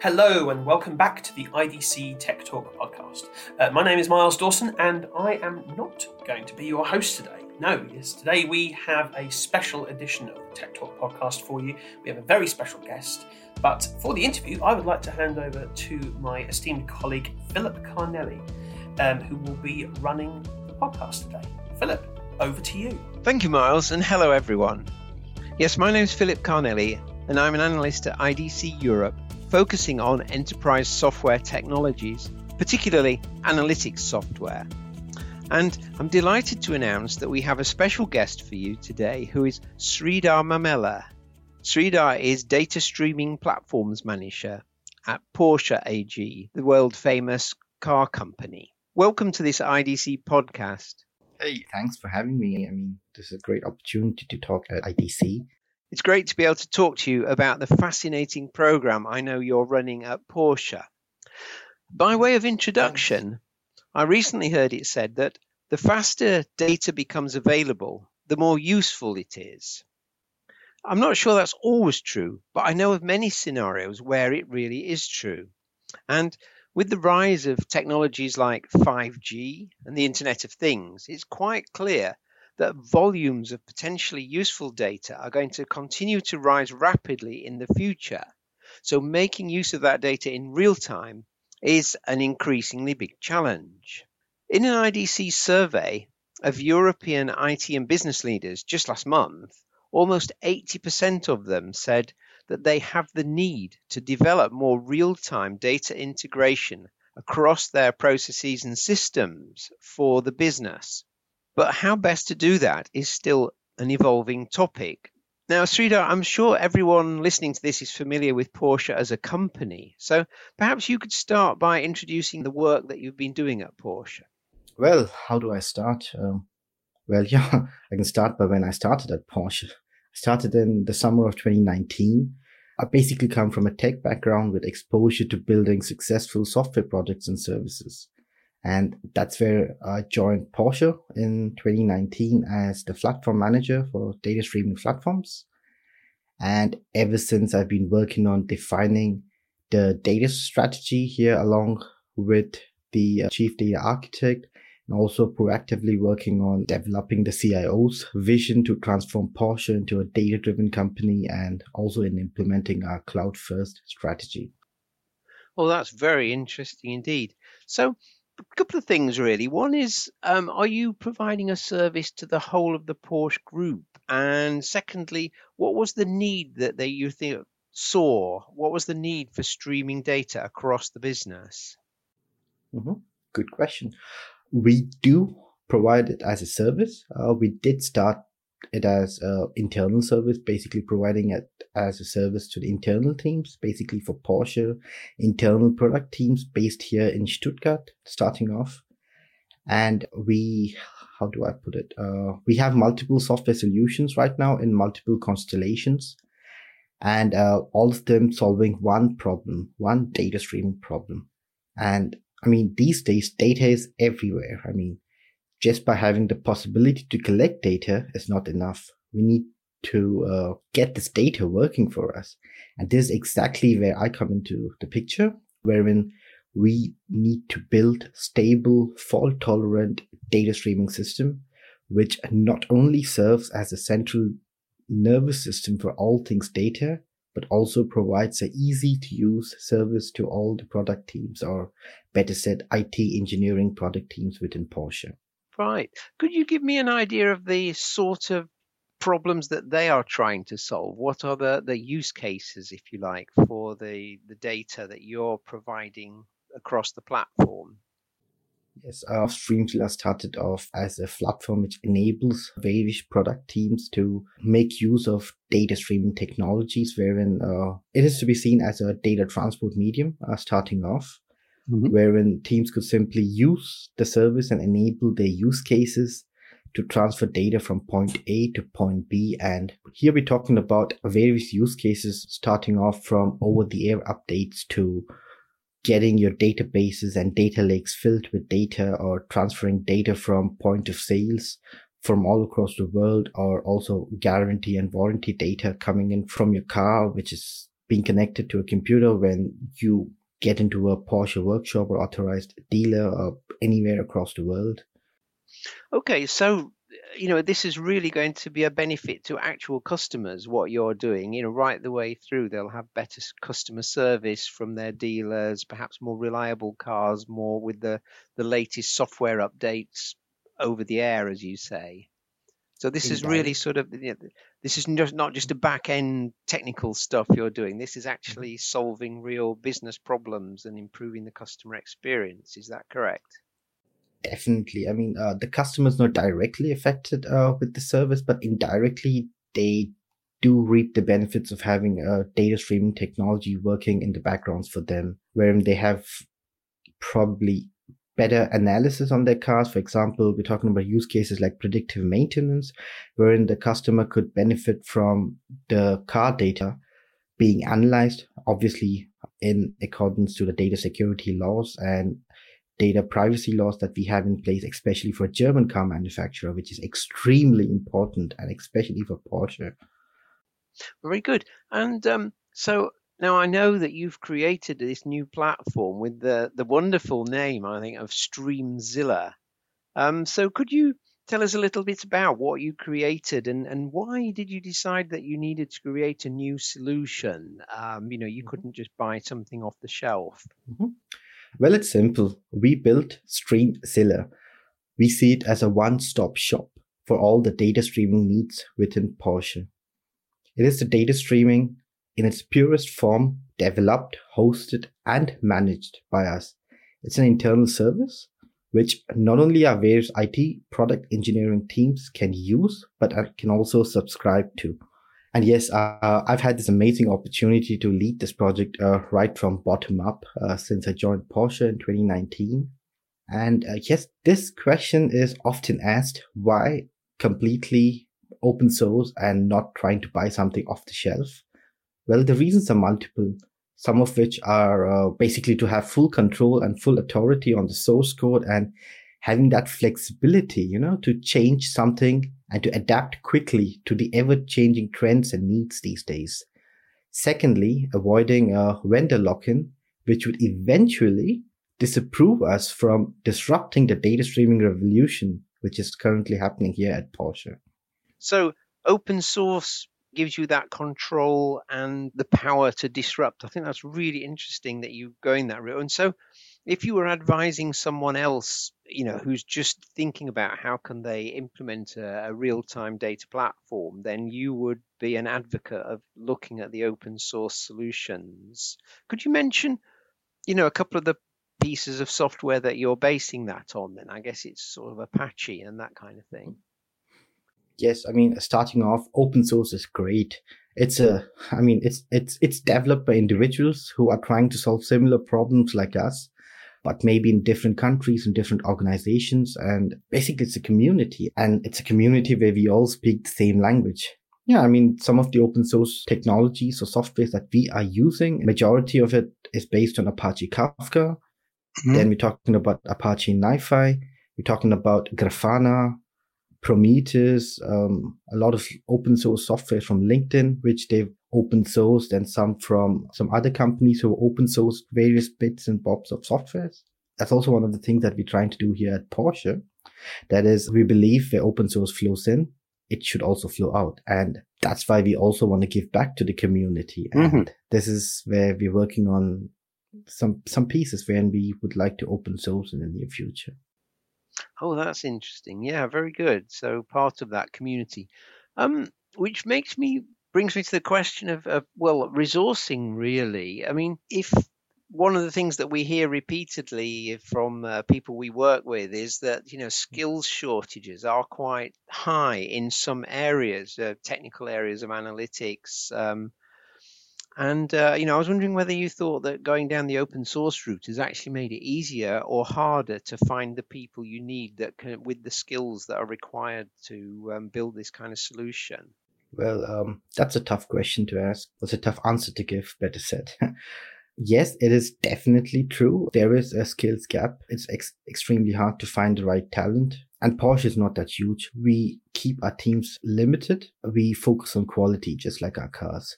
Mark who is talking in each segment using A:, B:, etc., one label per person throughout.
A: Hello and welcome back to the IDC Tech Talk podcast. Uh, my name is Miles Dawson and I am not going to be your host today. No, yes, today we have a special edition of the Tech Talk podcast for you. We have a very special guest, but for the interview, I would like to hand over to my esteemed colleague Philip Carnelli, um, who will be running the podcast today. Philip, over to you.
B: Thank you, Miles, and hello everyone. Yes, my name is Philip Carnelli, and I'm an analyst at IDC Europe focusing on enterprise software technologies, particularly analytics software. And I'm delighted to announce that we have a special guest for you today who is Sridhar Mamella. Sridhar is Data Streaming Platforms Manager at Porsche AG, the world famous car company. Welcome to this IDC podcast.
C: Hey, thanks for having me. I mean, this is a great opportunity to talk at IDC.
B: It's great to be able to talk to you about the fascinating program I know you're running at Porsche. By way of introduction, I recently heard it said that the faster data becomes available, the more useful it is. I'm not sure that's always true, but I know of many scenarios where it really is true. And with the rise of technologies like 5G and the Internet of Things, it's quite clear that volumes of potentially useful data are going to continue to rise rapidly in the future. So making use of that data in real time is an increasingly big challenge. In an IDC survey of European IT and business leaders just last month, almost 80% of them said that they have the need to develop more real time data integration across their processes and systems for the business. But how best to do that is still an evolving topic. Now, Sridhar, I'm sure everyone listening to this is familiar with Porsche as a company. So perhaps you could start by introducing the work that you've been doing at Porsche.
C: Well, how do I start? Um, well, yeah, I can start by when I started at Porsche. I started in the summer of 2019. I basically come from a tech background with exposure to building successful software products and services. And that's where I joined Porsche in 2019 as the platform manager for data streaming platforms. And ever since I've been working on defining the data strategy here along with the uh, chief data architect and also proactively working on developing the CIO's vision to transform Porsche into a data driven company and also in implementing our cloud first strategy.
B: Well, that's very interesting indeed. So, a couple of things really. One is, um, are you providing a service to the whole of the Porsche group? And secondly, what was the need that they you saw? What was the need for streaming data across the business?
C: Mm-hmm. Good question. We do provide it as a service. Uh, we did start it as an internal service, basically providing it as a service to the internal teams, basically for Porsche internal product teams based here in Stuttgart, starting off. And we, how do I put it? Uh, we have multiple software solutions right now in multiple constellations and uh, all of them solving one problem, one data streaming problem. And I mean, these days, data is everywhere. I mean, just by having the possibility to collect data is not enough. We need to uh, get this data working for us. And this is exactly where I come into the picture, wherein we need to build stable, fault tolerant data streaming system, which not only serves as a central nervous system for all things data, but also provides an easy to use service to all the product teams, or better said, IT engineering product teams within Porsche.
B: Right. Could you give me an idea of the sort of problems that they are trying to solve? What are the, the use cases, if you like, for the, the data that you're providing across the platform?
C: Yes, our Streamzilla started off as a platform which enables various product teams to make use of data streaming technologies, wherein uh, it is to be seen as a data transport medium uh, starting off mm-hmm. wherein teams could simply use the service and enable their use cases to transfer data from point A to point B. And here we're talking about various use cases starting off from over the air updates to getting your databases and data lakes filled with data or transferring data from point of sales from all across the world or also guarantee and warranty data coming in from your car, which is being connected to a computer when you get into a Porsche workshop or authorized dealer or anywhere across the world.
B: Okay, so you know this is really going to be a benefit to actual customers what you're doing you know right the way through they'll have better customer service from their dealers perhaps more reliable cars more with the the latest software updates over the air as you say so this is really sort of you know, this is just not just a back end technical stuff you're doing. This is actually solving real business problems and improving the customer experience. Is that correct?
C: Definitely. I mean, uh, the customer's not directly affected uh, with the service, but indirectly they do reap the benefits of having a data streaming technology working in the backgrounds for them, wherein they have probably better analysis on their cars. For example, we're talking about use cases like predictive maintenance, wherein the customer could benefit from the car data being analyzed, obviously in accordance to the data security laws and data privacy laws that we have in place, especially for a German car manufacturer, which is extremely important and especially for Porsche.
B: Very good. And um, so now I know that you've created this new platform with the, the wonderful name, I think, of Streamzilla. Um, so could you tell us a little bit about what you created and, and why did you decide that you needed to create a new solution? Um, you know, you mm-hmm. couldn't just buy something off the shelf.
C: Mm-hmm. Well, it's simple. We built Streamzilla. We see it as a one-stop shop for all the data streaming needs within Porsche. It is the data streaming in its purest form, developed, hosted, and managed by us. It's an internal service which not only our various IT product engineering teams can use, but can also subscribe to. And yes, uh, I've had this amazing opportunity to lead this project uh, right from bottom up uh, since I joined Porsche in 2019. And uh, yes, this question is often asked why completely open source and not trying to buy something off the shelf? Well, the reasons are multiple, some of which are uh, basically to have full control and full authority on the source code and having that flexibility, you know, to change something and to adapt quickly to the ever changing trends and needs these days. Secondly, avoiding a vendor lock-in, which would eventually disapprove us from disrupting the data streaming revolution, which is currently happening here at Porsche.
B: So open source gives you that control and the power to disrupt. I think that's really interesting that you're going that route. And so if you were advising someone else, you know, who's just thinking about how can they implement a, a real-time data platform, then you would be an advocate of looking at the open source solutions. Could you mention, you know, a couple of the pieces of software that you're basing that on? Then I guess it's sort of Apache and that kind of thing.
C: Yes, I mean, starting off, open source is great. It's a, I mean, it's it's it's developed by individuals who are trying to solve similar problems like us but maybe in different countries and different organizations. And basically it's a community and it's a community where we all speak the same language. Yeah, I mean, some of the open source technologies or softwares that we are using, majority of it is based on Apache Kafka. Mm-hmm. Then we're talking about Apache NiFi. We're talking about Grafana, Prometheus, um, a lot of open source software from LinkedIn, which they've open sourced and some from some other companies who open sourced various bits and bobs of software. That's also one of the things that we're trying to do here at Porsche. That is, we believe where open source flows in, it should also flow out. And that's why we also want to give back to the community. And mm-hmm. this is where we're working on some, some pieces where we would like to open source in the near future.
B: Oh, that's interesting. Yeah, very good. So part of that community. Um, which makes me brings me to the question of, of well, resourcing really. I mean, if one of the things that we hear repeatedly from uh, people we work with is that you know skills shortages are quite high in some areas, uh, technical areas of analytics. Um, and uh, you know, I was wondering whether you thought that going down the open source route has actually made it easier or harder to find the people you need that can, with the skills that are required to um, build this kind of solution.
C: Well, um, that's a tough question to ask. It's a tough answer to give, better said. yes, it is definitely true. There is a skills gap. It's ex- extremely hard to find the right talent. And Porsche is not that huge. We keep our teams limited. We focus on quality, just like our cars.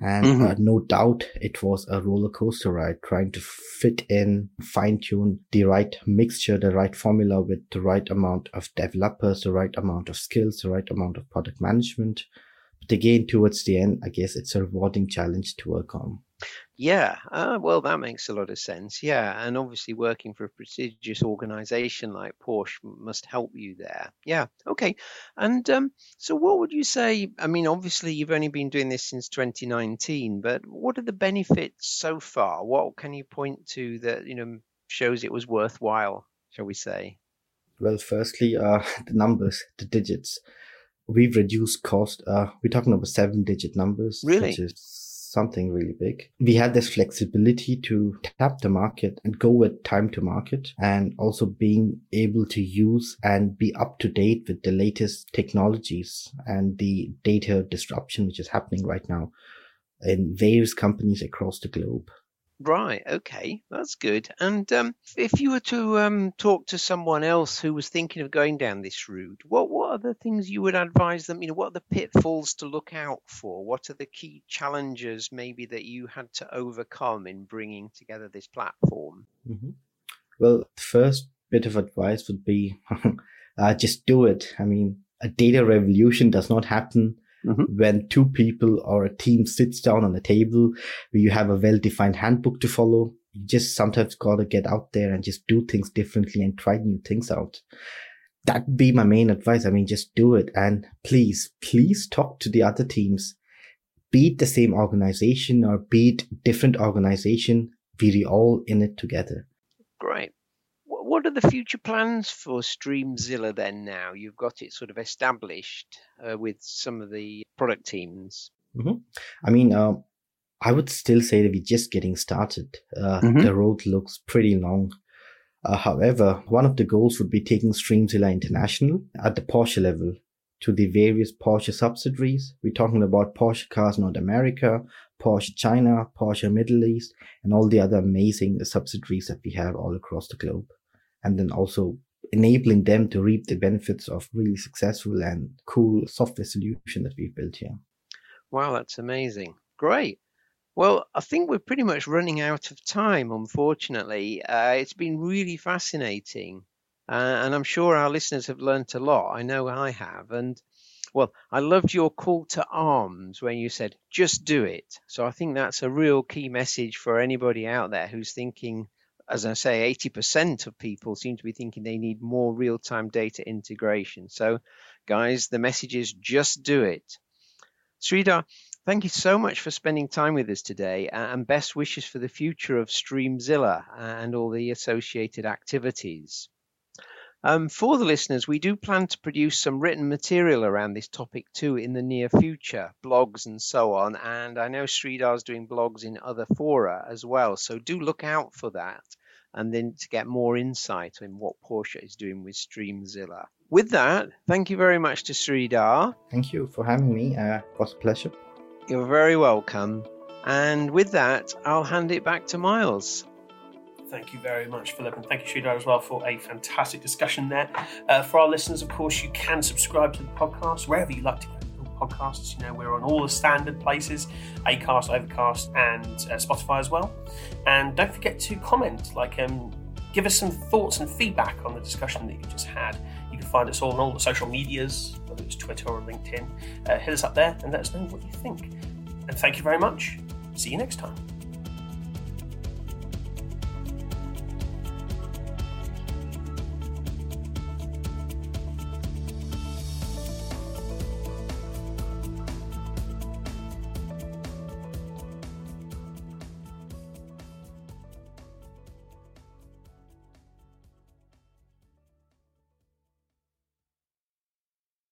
C: And mm-hmm. uh, no doubt it was a roller coaster ride trying to fit in, fine tune the right mixture, the right formula with the right amount of developers, the right amount of skills, the right amount of product management. But again, towards the end, I guess it's a rewarding challenge to work on.
B: Yeah, uh, well, that makes a lot of sense. Yeah, and obviously working for a prestigious organization like Porsche must help you there. Yeah, okay. And um, so, what would you say? I mean, obviously, you've only been doing this since 2019, but what are the benefits so far? What can you point to that you know shows it was worthwhile? Shall we say?
C: Well, firstly, uh, the numbers, the digits. We've reduced cost. Uh, we're talking about seven-digit numbers.
B: Really?
C: Something really big. We had this flexibility to tap the market and go with time to market and also being able to use and be up to date with the latest technologies and the data disruption, which is happening right now in various companies across the globe.
B: Right. Okay. That's good. And um, if you were to um, talk to someone else who was thinking of going down this route, what what are the things you would advise them? You know, what are the pitfalls to look out for? What are the key challenges maybe that you had to overcome in bringing together this platform?
C: Mm-hmm. Well, the first bit of advice would be uh, just do it. I mean, a data revolution does not happen Mm-hmm. When two people or a team sits down on a table where you have a well-defined handbook to follow, you just sometimes gotta get out there and just do things differently and try new things out. That'd be my main advice. I mean, just do it. And please, please talk to the other teams. Be it the same organization or be it different organization, we're all in it together.
B: Great what are the future plans for Streamzilla then now? You've got it sort of established uh, with some of the product teams.
C: Mm-hmm. I mean, uh, I would still say that we're just getting started. Uh, mm-hmm. The road looks pretty long. Uh, however, one of the goals would be taking Streamzilla international at the Porsche level to the various Porsche subsidiaries. We're talking about Porsche Cars North America, Porsche China, Porsche Middle East, and all the other amazing subsidiaries that we have all across the globe and then also enabling them to reap the benefits of really successful and cool software solution that we've built here.
B: Wow, that's amazing. Great. Well, I think we're pretty much running out of time, unfortunately. Uh, it's been really fascinating. Uh, and I'm sure our listeners have learnt a lot. I know I have. And well, I loved your call to arms when you said, just do it. So I think that's a real key message for anybody out there who's thinking, as I say, 80% of people seem to be thinking they need more real time data integration. So, guys, the message is just do it. Sridhar, thank you so much for spending time with us today and best wishes for the future of Streamzilla and all the associated activities. Um, for the listeners, we do plan to produce some written material around this topic too in the near future, blogs and so on. And I know Sridhar's doing blogs in other fora as well, so do look out for that. And then to get more insight in what Porsche is doing with Streamzilla. With that, thank you very much to Sridhar.
C: Thank you for having me. Uh, it was a pleasure.
B: You're very welcome. And with that, I'll hand it back to Miles.
A: Thank you very much, Philip, and thank you, Sridhar, as well, for a fantastic discussion there. Uh, for our listeners, of course, you can subscribe to the podcast wherever you like to get podcasts. You know, we're on all the standard places Acast, Overcast, and uh, Spotify as well. And don't forget to comment, like, um, give us some thoughts and feedback on the discussion that you just had. You can find us all on all the social medias, whether it's Twitter or LinkedIn. Uh, hit us up there and let us know what you think. And thank you very much. See you next time.